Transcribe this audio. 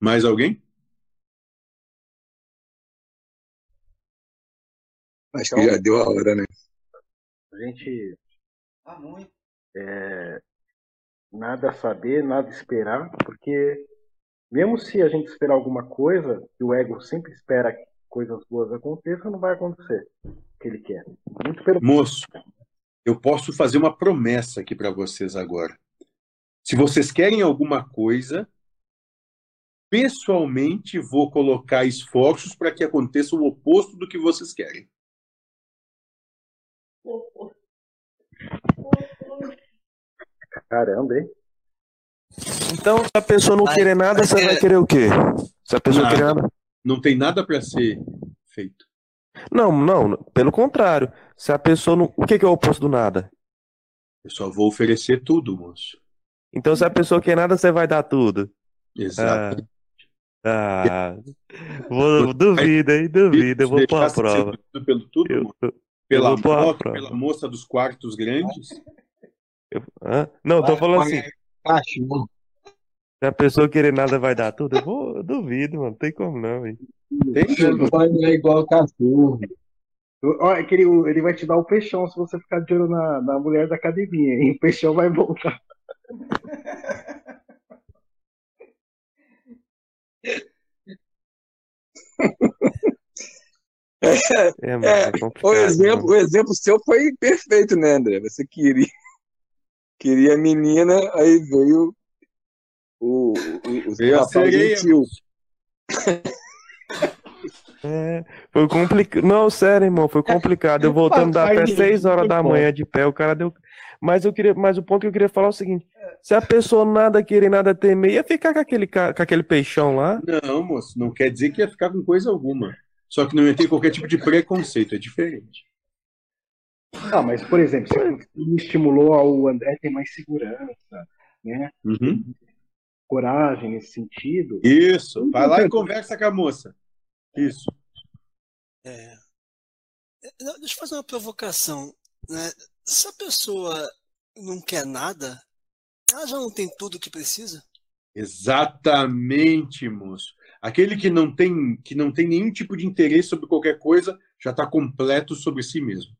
Mais alguém? Acho que já deu a hora, né? A gente. Ah, muito. É, nada saber, nada esperar, porque mesmo se a gente esperar alguma coisa, e o ego sempre espera que coisas boas aconteçam, não vai acontecer o que ele quer. Muito pelo Moço, eu posso fazer uma promessa aqui para vocês agora. Se vocês querem alguma coisa, pessoalmente vou colocar esforços para que aconteça o oposto do que vocês querem. Caramba, hein? Então, se a pessoa não querer nada, você vai querer o quê? Se a pessoa Nada. querer nada. Não tem nada para ser feito. Não, não, pelo contrário. Se a pessoa não. O que que é o oposto do nada? Eu só vou oferecer tudo, moço. Então, se a pessoa quer nada, você vai dar tudo. Exato. Ah, vou, duvido, hein? Duvido, eu vou pôr a Deixasse de ser prova. pelo tudo, Eu, eu- pela vou pôr a moto, prova. pela moça dos quartos grandes. hã? Não, tô falando assim. Cachorro. Se a pessoa querer nada, vai dar tudo. Eu vou, eu duvido, mano. Não tem como não, hein? Tem? Vai é igual cachorro. Ó, é que ele, ele vai te dar o peixão se você ficar de olho na, na mulher da academia, hein? O peixão vai voltar. É, mano, É, é o complicado, exemplo, mano. o exemplo seu foi perfeito, né, André? Você queria, queria a menina, aí veio o, o, o Veio a rapaz gentil. É, foi complicado. Não, sério, irmão, foi complicado. Eu voltando da pé Rapaz, 6 horas da manhã de pé, o cara deu. Mas eu queria, mas o ponto que eu queria falar é o seguinte: se a pessoa nada querer, nada temer, ia ficar com aquele, com aquele peixão lá. Não, moço, não quer dizer que ia ficar com coisa alguma. Só que não ia ter qualquer tipo de preconceito, é diferente. Ah, mas, por exemplo, você me estimulou ao André ter mais segurança, né? Uhum. Coragem nesse sentido. Isso, vai lá e conversa com a moça. Isso. É. É, Deixa eu fazer uma provocação. Né? Se a pessoa não quer nada, ela já não tem tudo o que precisa? Exatamente, moço. Aquele que não tem, que não tem nenhum tipo de interesse sobre qualquer coisa já está completo sobre si mesmo.